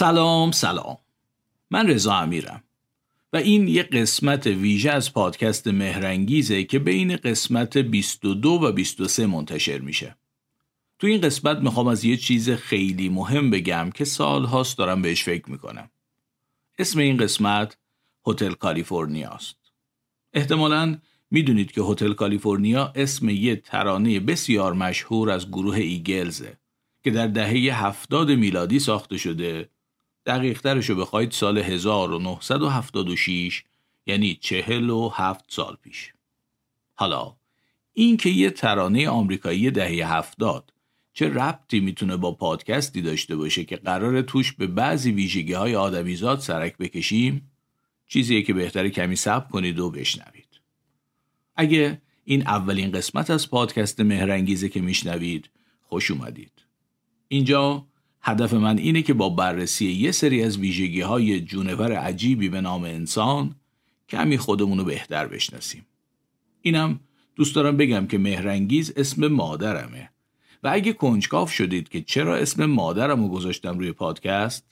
سلام سلام. من رضا امیرم. و این یه قسمت ویژه از پادکست مهرنگیزه که بین قسمت 22 و 23 منتشر میشه. تو این قسمت می‌خوام از یه چیز خیلی مهم بگم که سال هاست دارم بهش فکر می‌کنم. اسم این قسمت هتل کالیفرنیا است. احتمالا می‌دونید که هتل کالیفرنیا اسم یه ترانه بسیار مشهور از گروه ایگلزه که در دهه هفتاد میلادی ساخته شده دقیق رو بخواید سال 1976 یعنی چهل و هفت سال پیش. حالا این که یه ترانه آمریکایی دهه هفتاد چه ربطی می‌تونه با پادکستی داشته باشه که قرار توش به بعضی ویژگی های آدمیزاد سرک بکشیم چیزیه که بهتر کمی صبر کنید و بشنوید. اگه این اولین قسمت از پادکست مهرنگیزه که میشنوید خوش اومدید. اینجا هدف من اینه که با بررسی یه سری از ویژگی های جونور عجیبی به نام انسان کمی خودمون رو بهتر بشناسیم. اینم دوست دارم بگم که مهرنگیز اسم مادرمه و اگه کنجکاف شدید که چرا اسم مادرم رو گذاشتم روی پادکست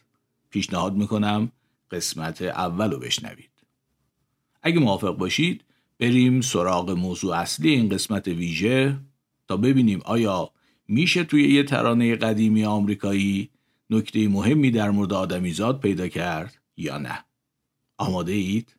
پیشنهاد می‌کنم قسمت اول رو بشنوید. اگه موافق باشید بریم سراغ موضوع اصلی این قسمت ویژه تا ببینیم آیا میشه توی یه ترانه قدیمی آمریکایی نکته مهمی در مورد آدمیزاد پیدا کرد یا نه آماده اید؟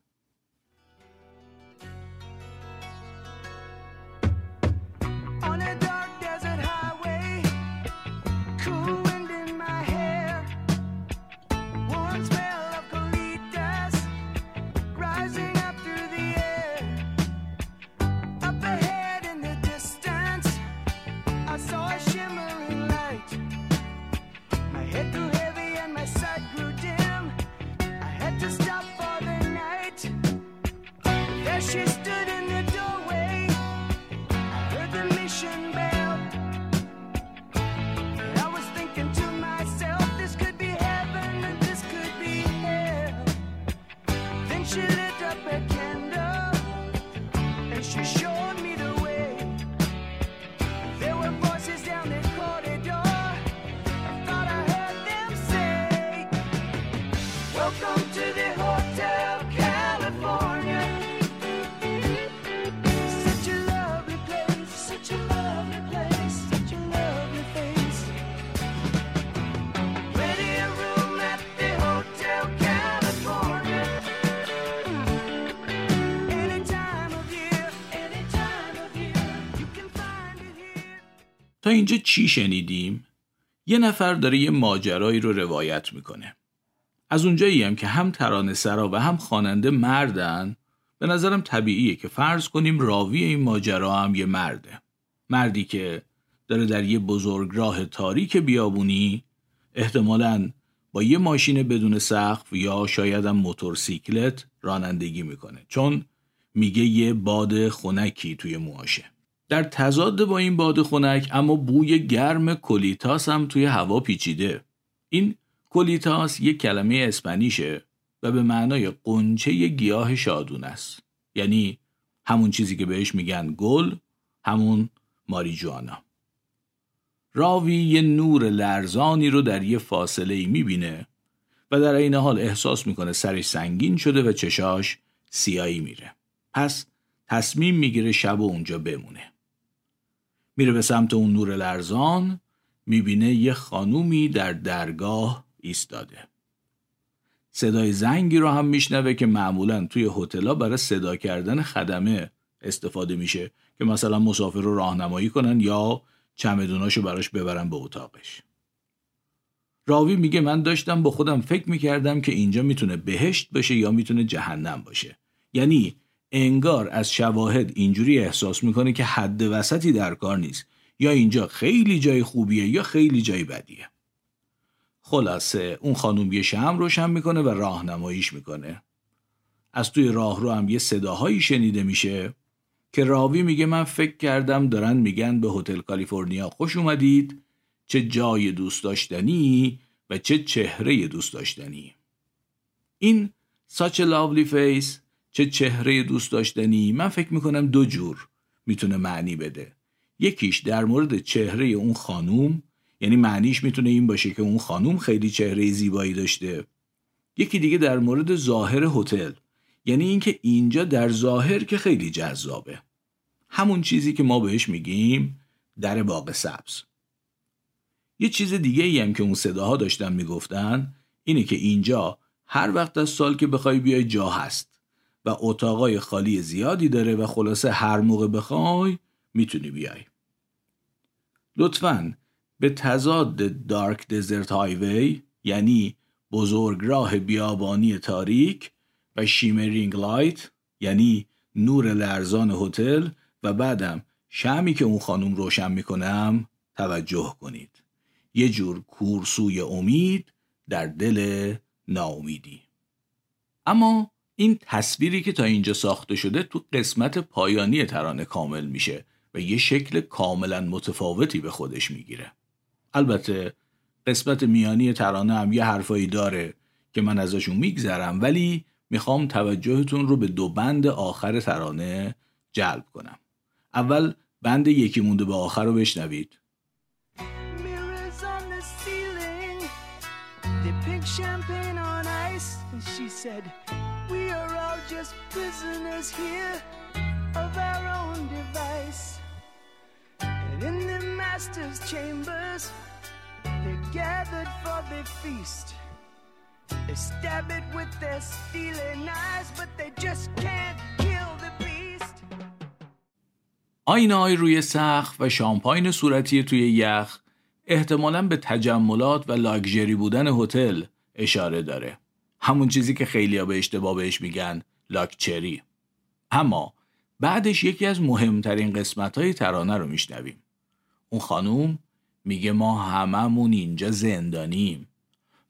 اینجا چی شنیدیم؟ یه نفر داره یه ماجرایی رو روایت می‌کنه. از اونجایی هم که هم ترانه سرا و هم خواننده مردن به نظرم طبیعیه که فرض کنیم راوی این ماجرا هم یه مرده. مردی که داره در یه بزرگراه تاریک بیابونی احتمالاً با یه ماشین بدون سقف یا شاید هم موتورسیکلت رانندگی می‌کنه چون میگه یه باد خونکی توی موهاشه. در تضاد با این باد خنک اما بوی گرم کلیتاس هم توی هوا پیچیده. این کلیتاس یک کلمه اسپانیشه و به معنای قنچه گیاه شادون است. یعنی همون چیزی که بهش میگن گل همون ماریجوانا. راوی یه نور لرزانی رو در یه فاصله ای می‌بینه و در این حال احساس می‌کنه سرش سنگین شده و چشاش سیایی میره. پس تصمیم می‌گیره شب و اونجا بمونه. میره به سمت اون نور لرزان می‌بینه یه خانومی در درگاه ایستاده. صدای زنگی رو هم میشنوه که معمولا توی هتل‌ها برای صدا کردن خدمه استفاده میشه که مثلا مسافر رو راهنمایی کنن یا چمدوناشو براش ببرن به اتاقش. راوی میگه من داشتم با خودم فکر می‌کردم که اینجا می‌تونه بهشت باشه یا می‌تونه جهنم باشه. یعنی انگار از شواهد اینجوری احساس می‌کنه که حد وسطی در کار نیست. یا اینجا خیلی جای خوبیه یا خیلی جای بدیه. خلاصه اون خانوم یه شم روشن می‌کنه و راهنماییش می‌کنه. از توی راه رو هم یه صداهایی شنیده میشه که راوی میگه من فکر کردم دارن میگن به هتل کالیفرنیا خوش اومدید چه جای دوست داشتنی و چه چهره دوست داشتنی. این a lovely face چه چهره دوست داشتنی؟ من فکر می‌کنم دو جور می‌تونه معنی بده. یکیش در مورد چهره اون خانوم یعنی معنیش می‌تونه این باشه که اون خانوم خیلی چهره زیبایی داشته. یکی دیگه در مورد ظاهر هتل یعنی اینکه اینجا در ظاهر که خیلی جذابه. همون چیزی که ما بهش میگیم در باغ سبز. یه چیز دیگه ای هم که اون صداها داشتن می‌گفتن اینه که اینجا هر وقت از سال که بخوای بیای جا هست. و اتاقای خالی زیادی داره و خلاصه هر موقع بخوای می‌تونی بیای. لطفا به تضاد دارک دزرت هایوی یعنی بزرگراه بیابانی تاریک و شیمرینگ لایت یعنی نور لرزان هتل و بعدم شمی که اون خانم روشن می‌کنم توجه کنید. یه جور کورسوی امید در دل ناامیدی. اما این تصویری که تا اینجا ساخته شده تو قسمت پایانی ترانه کامل میشه و یه شکل کاملا متفاوتی به خودش می‌گیره. البته قسمت میانی ترانه هم یه حرفایی داره که من ازشون میگذرم ولی می‌خوام توجهتون رو به دو بند آخر ترانه جلب کنم. اول بند یکی مونده به آخر رو بشنوید. Gathered for the feast. They stab it with their steely knives, but they just can't kill the beast. آینه روی سقف و شامپاین صورتی توی یخ احتمالا به تجملات و لاکژری بودن هتل اشاره داره. همون چیزی که خیلی به اشتباه بهش میگن لاکچری. اما بعدش یکی از مهمترین قسمت های ترانه رو میشنویم. اون خانوم میگه ما هممون اینجا زندانیم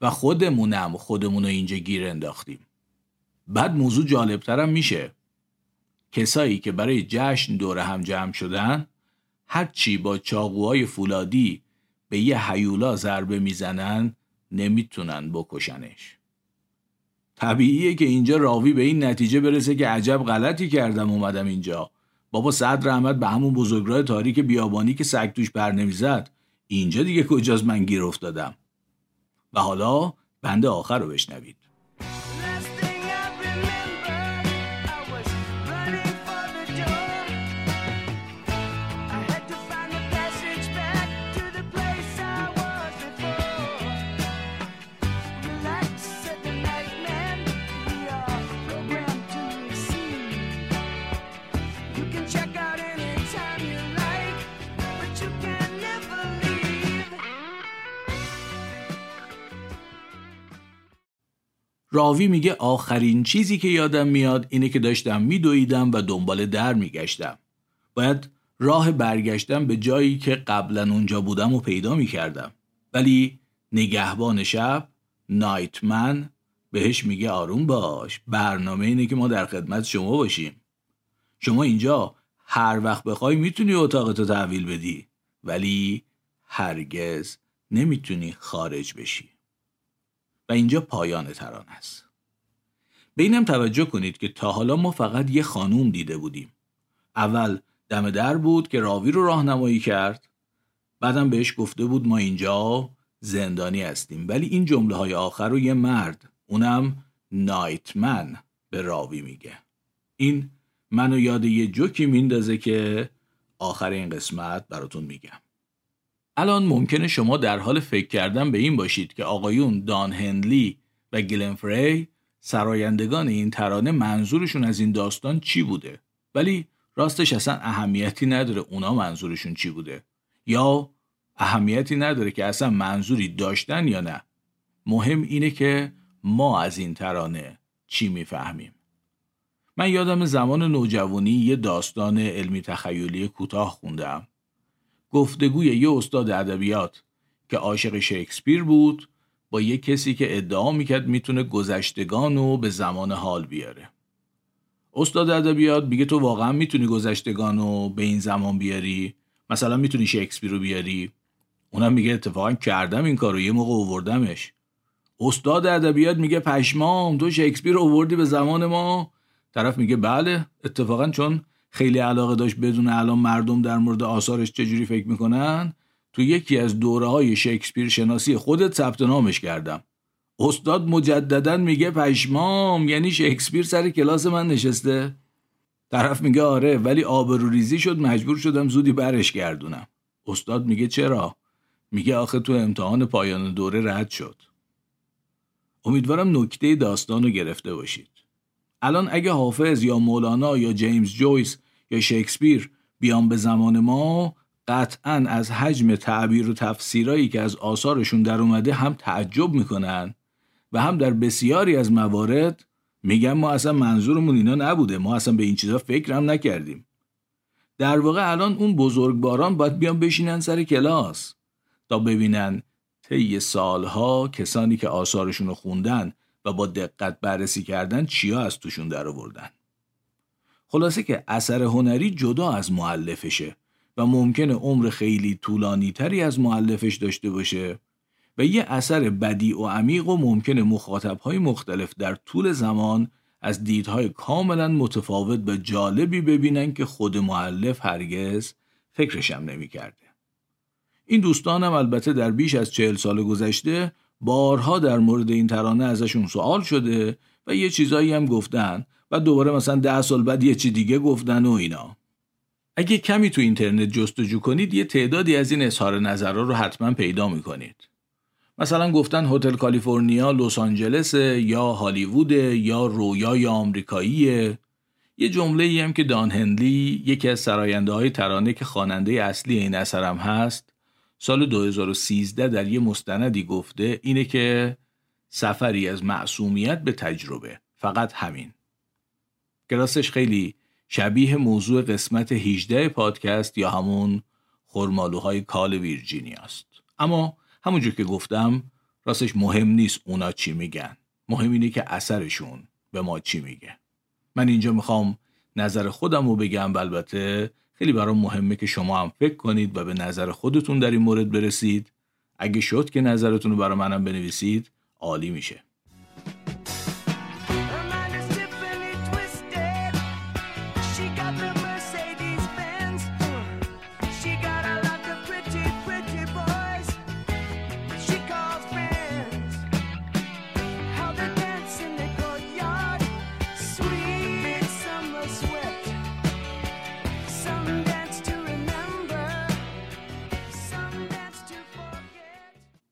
و خودمونم خودمون رو اینجا گیر انداختیم بعد موضوع جالبترم میشه کسایی که برای جشن دور هم جمع شدن هرچی با چاقوهای فولادی به یه حیولا ضربه می‌زنن نمی‌تونن بکشنش طبیعیه که اینجا راوی به این نتیجه برسه که عجب غلطی کردم اومدم اینجا. بابا صد رحمت به همون بزرگراه تاریک بیابانی که سگ توش بر نمی‌زد. اینجا دیگه کجاست من گیر افتادم. و حالا بند آخر رو بشنوید. راوی میگه آخرین چیزی که یادم میاد اینه که داشتم میدویدم و دنبال در میگشتم. باید راه برگشتم به جایی که قبلا اونجا بودم و پیدا می‌کردم. ولی نگهبان شب نایتمن بهش میگه آروم باش برنامه اینه که ما در خدمت شما باشیم. شما اینجا هر وقت بخوای می‌تونی اتاقتو تحویل بدی ولی هرگز نمی‌تونی خارج بشی. و اینجا پایان تران است. به اینم توجه کنید که تا حالا ما فقط یه خانوم دیده بودیم. اول دم در بود که راوی رو راهنمایی کرد بعدم بهش گفته بود ما اینجا زندانی هستیم ولی این جمله های آخر رو یه مرد اونم نایتمن به راوی میگه این منو یاد یه جوکی میندازه که آخر این قسمت براتون میگم الان ممکنه شما در حال فکر کردن به این باشید که آقایون دان هندلی و گلن فری سرایندگان این ترانه منظورشون از این داستان چی بوده؟ ولی راستش اصلا اهمیتی نداره اونا منظورشون چی بوده. یا اهمیتی نداره که اصلا منظوری داشتن یا نه. مهم اینه که ما از این ترانه چی می‌فهمیم. من یادم زمان نوجوانی یه داستان علمی تخیلی کوتاه خوندم. گفتگوی یه استاد ادبیات که عاشق شکسپیر بود با یه کسی که ادعا می‌کرد می‌تونه گذشتگان رو به زمان حال بیاره. استاد ادبیات میگه تو واقعا می‌تونی گذشتگان رو به این زمان بیاری؟ مثلا می‌تونی شکسپیر رو بیاری؟ اونم میگه اتفاقا کردم این کار رو یه موقع اووردمش استاد ادبیات میگه پشمام تو شکسپیر اووردی به زمان ما؟ طرف میگه بله اتفاقا چون خیلی علاقه داشت بدون الان مردم در مورد آثارش چجوری فکر می‌کنن؟ تو یکی از دوره های شکسپیر شناسی خودت ثبت نامش کردم. استاد مجددا میگه پشمام یعنی شکسپیر سر کلاس من نشسته. طرف میگه آره ولی آبروریزی شد مجبور شدم زودی برش گردونم. استاد میگه چرا؟ میگه آخه تو امتحان پایان دوره رد شد. امیدوارم نکته داستان رو گرفته باشید. الان اگه حافظ یا مولانا یا جیمز جویس یا شکسپیر بیان به زمان ما قطعا از حجم تعبیر و تفسیرایی که از آثارشون در اومده هم تعجب می‌کنن و هم در بسیاری از موارد میگن ما اصلا منظورمون اینا نبوده ما اصلا به این چیزا فکر هم نکردیم. در واقع الان اون بزرگباران باید بیان بشینن سر کلاس تا ببینن طی سالها کسانی که آثارشون رو خوندن با دقت بررسی کردن چیا از توشون در آوردن خلاصه که اثر هنری جدا از معلفشه و ممکنه عمر خیلی طولانی تری از معلفش داشته باشه و یه اثر بدی و عمیق و ممکنه مخاطبهای مختلف در طول زمان از دیدهای کاملا متفاوت و جالبی ببینن که خود معلف هرگز فکرشم نمی‌کرده. این دوستانم البته در بیش از چهل سال گذشته بارها در مورد این ترانه ازشون سوال شده و یه چیزایی هم گفتن و دوباره مثلا ده سال بعد یه چی دیگه گفتن و اینا. اگه کمی تو اینترنت جستجو کنید یه تعدادی از این اظهار نظرها رو حتما پیدا می‌کنید. مثلا گفتن هتل کالیفرنیا لس آنجلس یا هالیوود یا رویای آمریکاییه. یه جمله ای هم که دان هنلی یکی از سراینده های ترانه که خواننده اصلی این اثرم هست سال 2013 در یه مستندی گفته اینه که سفری از معصومیت به تجربه. فقط همین. کلاسش خیلی شبیه موضوع قسمت 18 پادکست یا همون خرمالوهای کال ویرجینیا است اما همونجور که گفتم راستش مهم نیست اونا چی میگن. مهم اینه که اثرشون به ما چی میگه. من اینجا می‌خوام نظر خودم رو بگم البته خیلی برام مهمه که شما هم فکر کنید و به نظر خودتون در این مورد برسید. اگه شد که نظرتون رو برای منم بنویسید عالی میشه.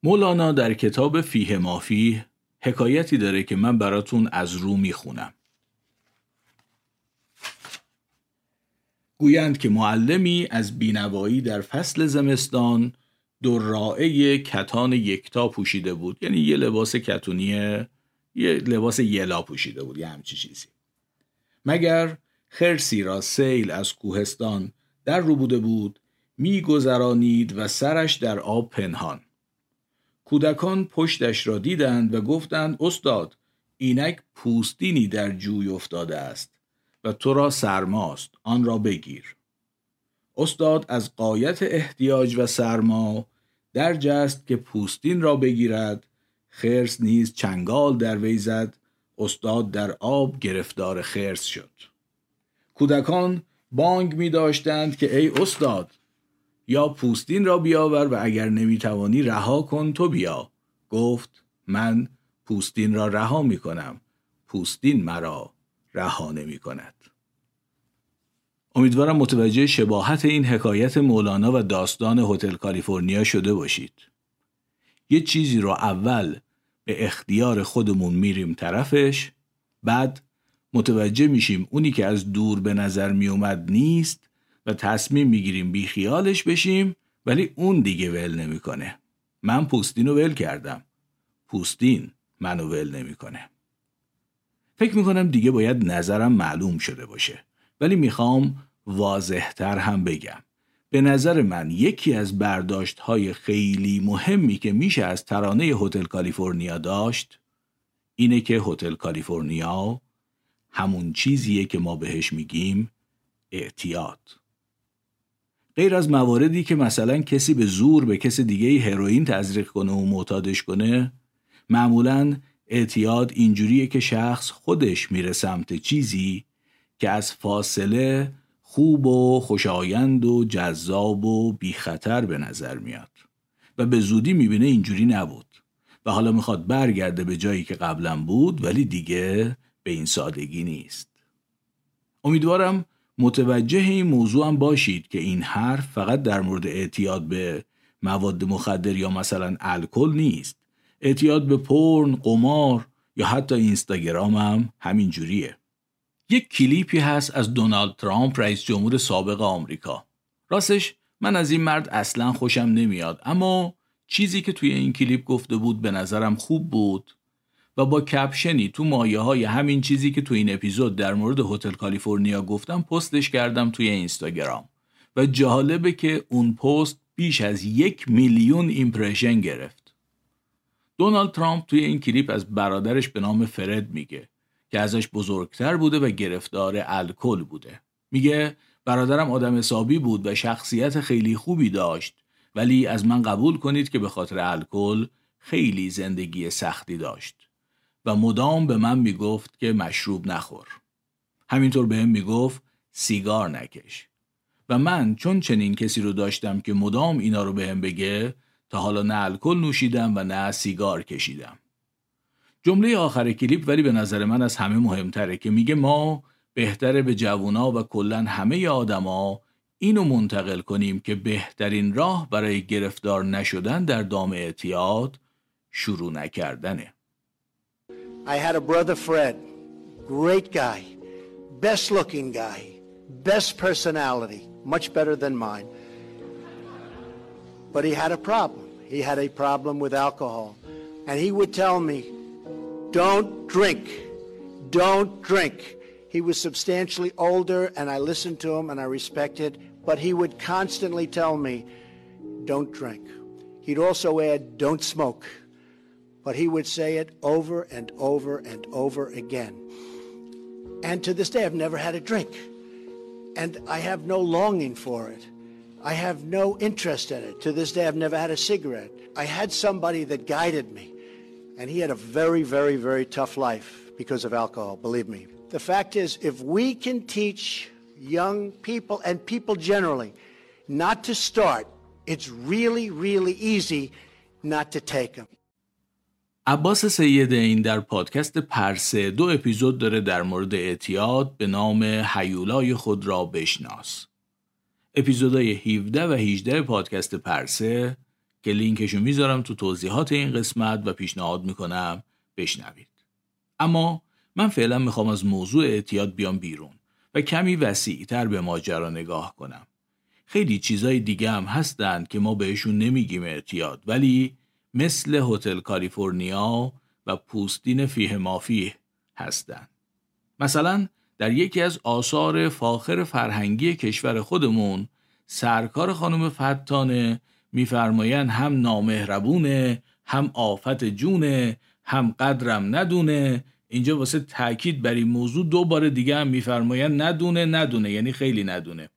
مولانا در کتاب فیه مافی حکایتی داره که من براتون از رو می‌خونم. گویند که معلمی از بینوایی در فصل زمستان رائه کتان یکتا پوشیده بود. یعنی یه لباس کتونی یه لباس یلا پوشیده بود یه همچی چیزی. مگر خرسی را سیل از کوهستان در رو بوده بود میگذرانید و سرش در آب پنهان. کودکان پشتش را دیدند و گفتند استاد اینک پوستینی در جوی افتاده است و تو را سرماست آن را بگیر. استاد از قایت احتیاج و سرما در جست که پوستین را بگیرد خرس نیز چنگال در وی زد استاد در آب گرفتار خرس شد. کودکان بانگ می داشتند که ای استاد یا پوستین را بیاور و اگر نمی‌توانی رها کن تو بیا. گفت من پوستین را رها می کنم پوستین مرا رها نمی کند امیدوارم متوجه شباهت این حکایت مولانا و داستان هتل کالیفرنیا شده باشید. یه چیزی را اول به اختیار خودمون میریم طرفش بعد متوجه میشیم اونی که از دور به نظر میومد نیست و تصمیم می‌گیریم بیخیالش بشیم ولی اون دیگه ول نمی‌کنه. من پوستین رو ول کردم. پوستین منو ول نمی‌کنه. فکر می‌کنم دیگه باید نظرم معلوم شده باشه. ولی می‌خوام واضحتر هم بگم. به نظر من یکی از برداشت های خیلی مهمی که میشه از ترانه هتل کالیفرنیا داشت اینه که هتل کالیفرنیا همون چیزیه که ما بهش میگیم اعتیاد غیر از مواردی که مثلا کسی به زور به کسی دیگه هروئین تزریق کنه و معتادش کنه معمولا اعتیاد اینجوریه که شخص خودش میره سمت چیزی که از فاصله خوب و خوشایند و جذاب و بی خطر به نظر میاد و به زودی می‌بینه اینجوری نبود و حالا می‌خواد برگرده به جایی که قبلا بود ولی دیگه به این سادگی نیست. امیدوارم متوجه این موضوع هم باشید که این حرف فقط در مورد اعتیاد به مواد مخدر یا مثلا الکل نیست. اعتیاد به پرن، قمار یا حتی اینستاگرام هم همین جوریه. یک کلیپی هست از دونالد ترامپ رئیس جمهور سابق آمریکا. راستش من از این مرد اصلا خوشم نمیاد اما چیزی که توی این کلیپ گفته بود به نظرم خوب بود. و با caption ی تو مایه های همین چیزی که تو این اپیزود در مورد هتل کالیفرنیا گفتم پستش کردم توی اینستاگرام. و جالبه که اون پست بیش از یک میلیون impression گرفت. دونالد ترامپ توی این کلیپ از برادرش به نام فرد میگه که ازش بزرگتر بوده و گرفتار الکل بوده. میگه برادرم آدم حسابی بود و شخصیت خیلی خوبی داشت ولی از من قبول کنید که به خاطر الکل خیلی زندگی سختی داشت. و مدام به من می‌گفت که مشروب نخور. همینطور به هم می‌گفت سیگار نکش. و من چون چنین کسی رو داشتم که مدام اینا رو به هم بگه تا حالا نه الکل نوشیدم و نه سیگار کشیدم. جمله آخر کلیپ ولی به نظر من از همه مهمتره که میگه ما بهتره به جوونا و کلا همه آدما اینو منتقل کنیم که بهترین راه برای گرفتار نشدن در دام اعتیاد شروع نکردنه. I had a brother Fred, great guy, best looking guy, best personality, much better than mine. But he had a problem. He had a problem with alcohol. And he would tell me, don't drink, don't drink. He was substantially older, and I listened to him and I respected, but he would constantly tell me, don't drink. He'd also add, don't smoke. But he would say it over and over and over again. And to this day, I've never had a drink. And I have no longing for it. I have no interest in it. To this day, I've never had a cigarette. I had somebody that guided me, and he had a very, very, very tough life because of alcohol, believe me. The fact is, if we can teach young people and people generally not to start, it's really, really easy not to take them. عباس سید این در پادکست پرسه دو اپیزود داره در مورد اعتیاد به نام حیولای خود را بشناس. اپیزودهای 17 و 18 پادکست پرسه که لینکشو می‌ذارم تو توضیحات این قسمت و پیشنهاد می‌کنم بشنوید. اما من فعلا می‌خوام از موضوع اعتیاد بیام بیرون و کمی وسیعتر به ماجرا نگاه کنم. خیلی چیزای دیگه هم هستند که ما بهشون نمیگیم اعتیاد ولی مثل هتل کالیفرنیا و پوستین فیه مافیه هستند. مثلا در یکی از آثار فاخر فرهنگی کشور خودمون سرکار خانم فتانه میفرمایند هم نامهربونه هم آفت جونه هم قدرم ندونه اینجا واسه تاکید بر این موضوع دو بار دیگه هم میفرمایند ندونه ندونه یعنی خیلی ندونه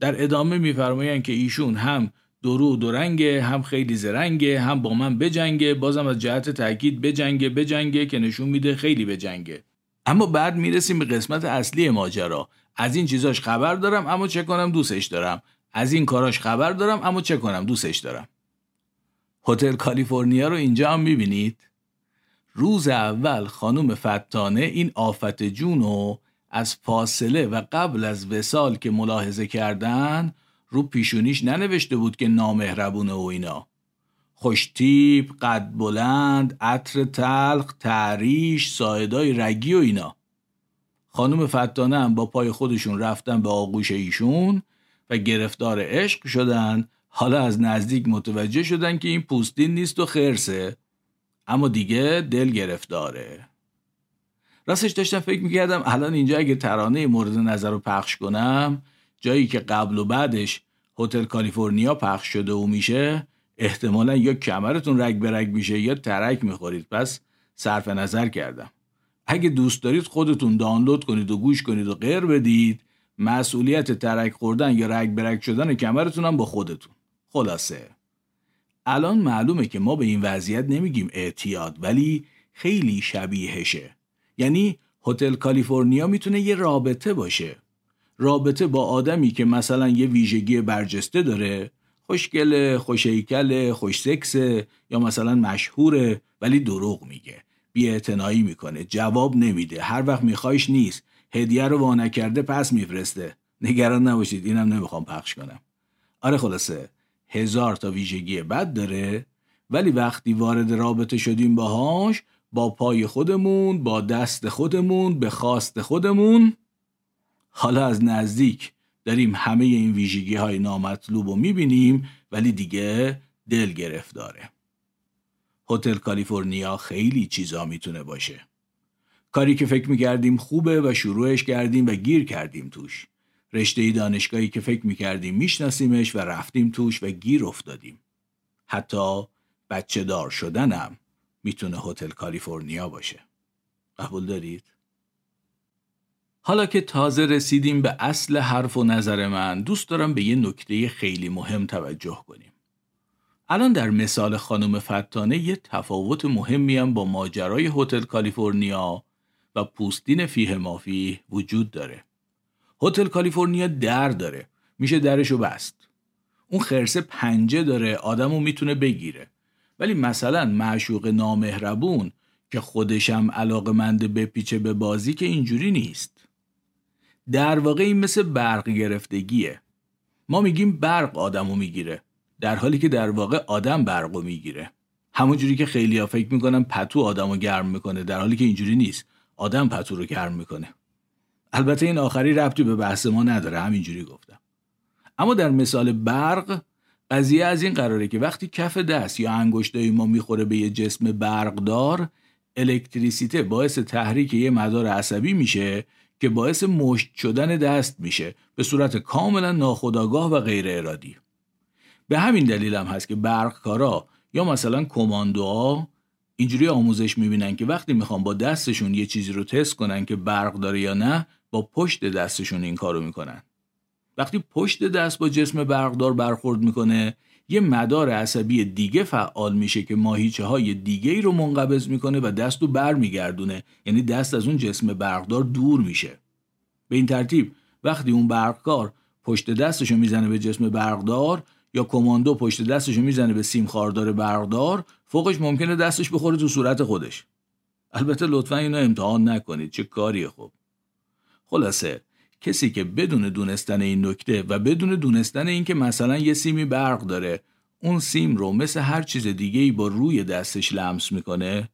در ادامه میفرمایند که ایشون هم درو درنگه هم خیلی زرنگه هم با من بجنگه بازم از جهت تاکید بجنگه بجنگه که نشون میده خیلی بجنگه. اما بعد می‌رسیم به قسمت اصلی ماجرا. از این چیزاش خبر دارم اما چه کنم دوستش دارم. از این کاراش خبر دارم اما چه کنم دوستش دارم. هتل کالیفرنیا رو اینجا هم می‌بینید. روز اول خانم فتانه این آفت جونو از فاصله و قبل از وسال که ملاحظه کردن رو پیشونیش ننوشته بود که نامهربونه و اینا. خوشتیب، قد بلند، عطر تلق، تعریش، سایدای رگی و اینا. خانم فتانه هم با پای خودشون رفتن به آغوش ایشون و گرفتار عشق شدن. حالا از نزدیک متوجه شدن که این پوستین نیست و خرسه. اما دیگه دل گرفتاره. راستش داشتم فکر می‌کردم الان اینجا اگه ترانه مورد نظر رو پخش کنم جایی که قبل و بعدش هتل کالیفرنیا پخش شده و میشه احتمالا یا کمرتون رگ به رگ میشه یا ترک می‌خورید. پس صرف نظر کردم. اگه دوست دارید خودتون دانلود کنید و گوش کنید و غیر بدید مسئولیت ترک خوردن یا رگ به رگ شدن کمرتون هم با خودتون. خلاصه. الان معلومه که ما به این وضعیت نمیگیم اعتیاد ولی خیلی شبیهشه. یعنی هتل کالیفرنیا می‌تونه یه رابطه باشه. رابطه با آدمی که مثلا یه ویژگی برجسته داره خوشگله، خوشیکله، خوش سکسه یا مثلا مشهوره ولی دروغ میگه بیاعتنایی می‌کنه جواب نمیده هر وقت میخوایش نیست هدیه رو وانه کرده پس میفرسته. نگران نباشید اینم نمی‌خوام پخش کنم. آره خلاصه هزار تا ویژگی بد داره ولی وقتی وارد رابطه شدیم باهاش با پای خودمون با دست خودمون به خواست خودمون حالا از نزدیک داریم همه این ویژگی های نامطلوب رو می‌بینیم ولی دیگه دل گرفتاره. هتل کالیفرنیا خیلی چیزا می‌تونه باشه. کاری که فکر می‌کردیم خوبه و شروعش کردیم و گیر کردیم توش. رشته دانشگاهی که فکر می‌کردیم میشناسیمش و رفتیم توش و گیر افتادیم. حتی بچه دار شدنم می‌تونه هتل کالیفرنیا باشه. قبول دارید؟ حالا که تازه رسیدیم به اصل حرف و نظر من دوست دارم به یه نکته خیلی مهم توجه کنیم. الان در مثال خانم فتانه یه تفاوت مهمی هم با ماجرای هتل کالیفرنیا و پوستین فیه مافی وجود داره. هتل کالیفرنیا در داره میشه درشو بست. اون خرسه پنجه داره آدمو می‌تونه بگیره. ولی مثلا معشوق نامهربون که خودشم علاقه منده بپیچه به بازی که اینجوری نیست. در واقع این مثل برق گرفتگیه. ما میگیم برق آدمو می‌گیره در حالی که در واقع آدم برقو می‌گیره. همونجوری که خیلی ها فکر می‌کنن پتو آدمو گرم می‌کنه در حالی که اینجوری نیست. آدم پتو رو گرم می‌کنه. البته این آخری ربطی به بحث ما نداره همینجوری گفتم. اما در مثال برق قضیه از این قراره که وقتی کف دست یا انگشتای ما می‌خوره به یه جسم برقدار الکتریسیته باعث تحریک یه مدار عصبی میشه که باعث مشت شدن دست میشه به صورت کاملا ناخودآگاه و غیر ارادی. به همین دلیل هم هست که برقکارا یا مثلا کماندوها اینجوری آموزش می‌بینن که وقتی می‌خوان با دستشون یه چیزی رو تست کنن که برق داره یا نه با پشت دستشون این کارو می‌کنن. وقتی پشت دست با جسم برقدار برخورد می‌کنه یه مدار عصبی دیگه فعال میشه که ماهیچه های دیگه ای رو منقبض می‌کنه و دست رو بر میگردونه یعنی دست از اون جسم برقدار دور میشه. به این ترتیب وقتی اون برقکار پشت دستشو می‌زنه به جسم برقدار یا کماندو پشت دستشو می‌زنه به سیم خاردار برقدار فوقش ممکنه دستش بخوره تو صورت خودش. البته لطفا اینو امتحان نکنید چه کاری خوب خلاصه کسی که بدون دونستن این نکته و بدون دونستن اینکه مثلا یه سیمی برق داره اون سیم رو مثل هر چیز دیگه ای با روی دستش لمس می‌کنه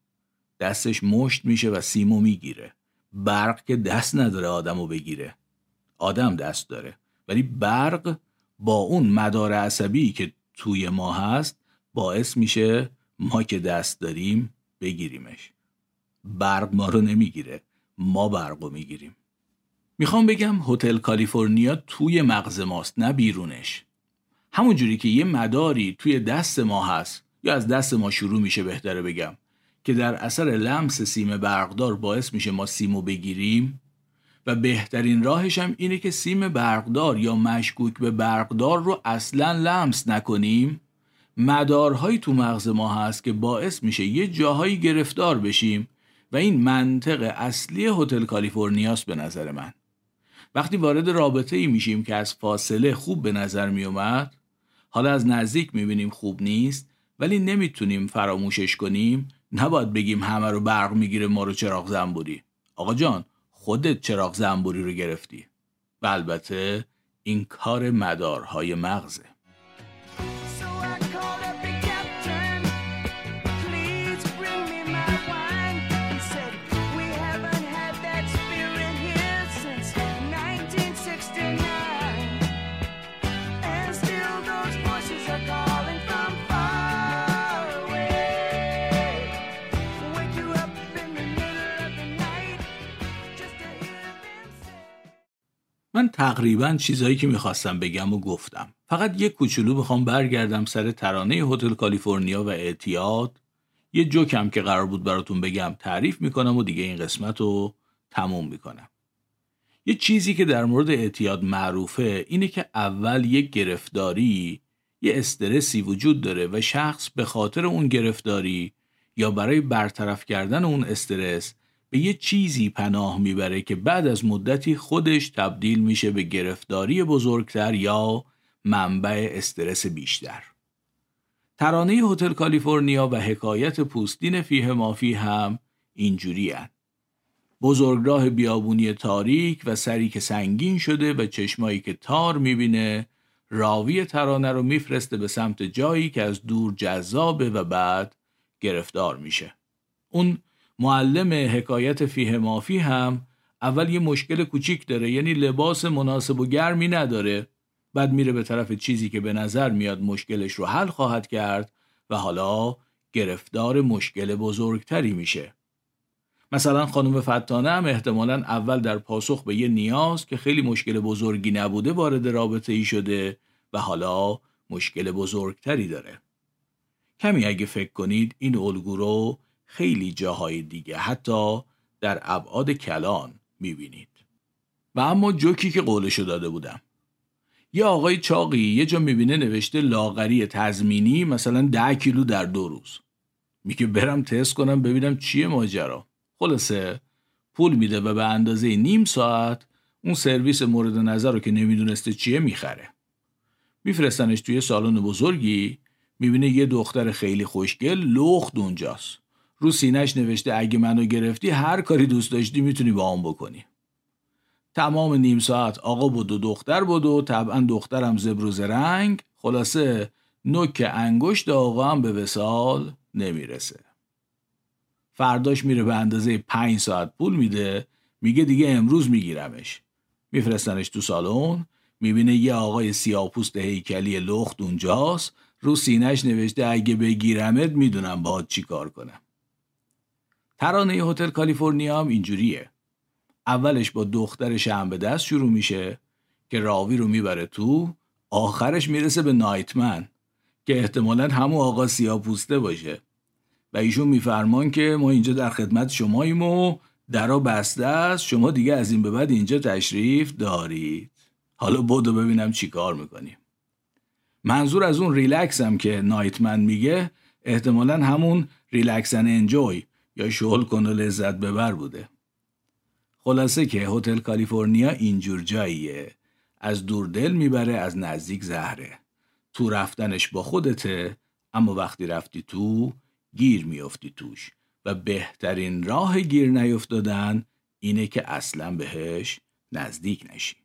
دستش مشت میشه و سیمو می‌گیره. برق که دست نداره آدمو بگیره. آدم دست داره. ولی برق با اون مدار عصبی که توی ما هست باعث میشه ما که دست داریم بگیریمش. برق ما رو نمی‌گیره. ما برق رو می‌گیریم. می‌خوام بگم هتل کالیفرنیا توی مغز ماست نه بیرونش. همونجوری که یه مداری توی دست ما هست یا از دست ما شروع میشه بهتره بگم که در اثر لمس سیم برقدار باعث میشه ما سیمو بگیریم. و بهترین راهش هم اینه که سیم برقدار یا مشکوک به برقدار رو اصلا لمس نکنیم. مدارهایی تو مغز ما هست که باعث میشه یه جاهایی گرفتار بشیم. و این منطق اصلی هتل کالیفرنیاست به نظر من. وقتی وارد رابطه ای میشیم که از فاصله خوب به نظر میومد حالا از نزدیک می‌بینیم خوب نیست ولی نمی‌تونیم فراموشش کنیم نباید بگیم همه رو برق می‌گیره ما رو چراغ زنبوری. آقا جان خودت چراغ زنبوری رو گرفتی. و البته این کار مدارهای مغزه. من تقریبا چیزایی که می‌خواستم بگم و گفتم. فقط یه کوچولو بخوام برگردم سر ترانه هتل کالیفرنیا و اعتیاد. یه جوکم که قرار بود براتون بگم تعریف می‌کنم و دیگه این قسمت رو تموم می‌کنم. یه چیزی که در مورد اعتیاد معروفه اینه که اول یه گرفتاری یه استرسی وجود داره و شخص به خاطر اون گرفتاری یا برای برطرف کردن اون استرس به یه چیزی پناه می‌بره که بعد از مدتی خودش تبدیل میشه به گرفتاری بزرگتر یا منبع استرس بیشتر. ترانه هتل کالیفرنیا و حکایت پوستین فیه مافی هم اینجوری هن. بزرگراه بیابونی تاریک و سری که سنگین شده و چشمایی که تار می‌بینه راوی ترانه رو میفرسته به سمت جایی که از دور جذابه و بعد گرفتار میشه. اون معلم حکایت فیه مافی هم اول یه مشکل کوچیک داره یعنی لباس مناسب و گرمی نداره. بعد میره به طرف چیزی که به نظر میاد مشکلش رو حل خواهد کرد و حالا گرفتار مشکل بزرگتری میشه. مثلا خانم فتانه هم احتمالا اول در پاسخ به یه نیاز که خیلی مشکل بزرگی نبوده وارد رابطه ای شده و حالا مشکل بزرگتری داره. کمی اگه فکر کنید این الگو رو خیلی جاهای دیگه حتی در ابعاد کلان می‌بینید. و اما جوکی که قولشو داده بودم. یه آقای چاقی یه جا می‌بینه نوشته لاغری تضمینی مثلا ده کیلو در دو روز. میگه برم تست کنم ببینم چیه ماجرا. خلاصه پول میده و به اندازه نیم ساعت اون سرویس مورد نظر رو که نمی‌دونسته چیه می‌خره. میفرستنش توی سالن بزرگی می‌بینه یه دختر خیلی خوشگل لخت اونجاست. رو سینش نوشته اگه منو گرفتی هر کاری دوست داشتی می‌تونی با هم بکنی. تمام نیم ساعت آقا بود و دختر بود و طبعا دخترم زبر و زرنگ. خلاصه نوک انگشت آقا هم به وسال نمی‌رسه. فرداش میره به اندازه پنج ساعت پول میده. میگه دیگه امروز میگیرمش. میفرستنش تو سالن. می‌بینه یه آقای سیاپوست هیکلی لخت اونجاست. رو سینش نوشته اگه بگیرمت می‌دونم باید چی کار کنم. ترانه هتل کالیفرنیا هم اینجوریه. اولش با دخترش هم به دست شروع میشه که راوی رو می‌بره تو آخرش می‌رسه به نایتمن که احتمالا همون آقا سیاپوسته باشه. و ایشون میفرمان که ما اینجا در خدمت شماییم و درا بسته است. شما دیگه از این به بعد اینجا تشریف دارید. حالا بدو ببینم چی کار می‌کنیم. منظور از اون ریلکس هم که night man میگه احتمالا همون relax enjoy. یا شل کن و لذت ببر بوده. خلاصه که هتل کالیفرنیا اینجور جاییه. از دور دل می‌بره از نزدیک زهره. تو رفتنش با خودته اما وقتی رفتی تو گیر میافتی توش. و بهترین راه گیر نیفتادن اینه که اصلا بهش نزدیک نشی.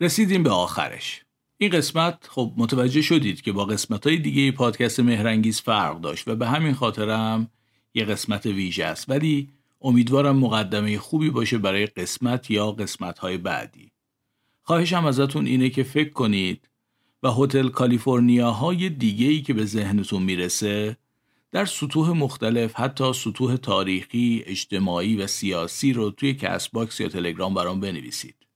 رسیدیم به آخرش. این قسمت خب متوجه شدید که با قسمت های دیگه پادکست مهرنگیز فرق داشت و به همین خاطرم یه قسمت ویژه است. ولی امیدوارم مقدمه خوبی باشه برای قسمت یا قسمت های بعدی. خواهشم ازتون اینه که فکر کنید و هتل کالیفرنیا های دیگه ای که به ذهنتون می‌رسه در سطوح مختلف حتی سطوح تاریخی، اجتماعی و سیاسی رو توی Castbox یا تلگرام برام بنویسید.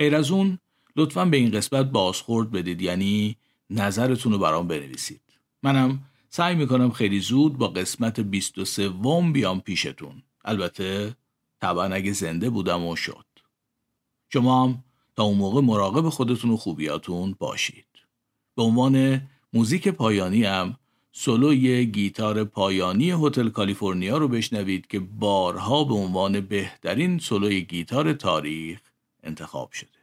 غیر از اون لطفا به این قسمت بازخورد بدید یعنی نظرتون رو برام بنویسید. منم سعی می‌کنم خیلی زود با قسمت 23 وم بیام پیشتون. البته طبعا اگه زنده بودم و شد. شما هم تا اون موقع مراقب خودتون و خوبیاتون باشید. به عنوان موزیک پایانی هم سولوی گیتار پایانی هتل کالیفرنیا رو بشنوید که بارها به عنوان بهترین سولوی گیتار تاریخ انتخاب شده.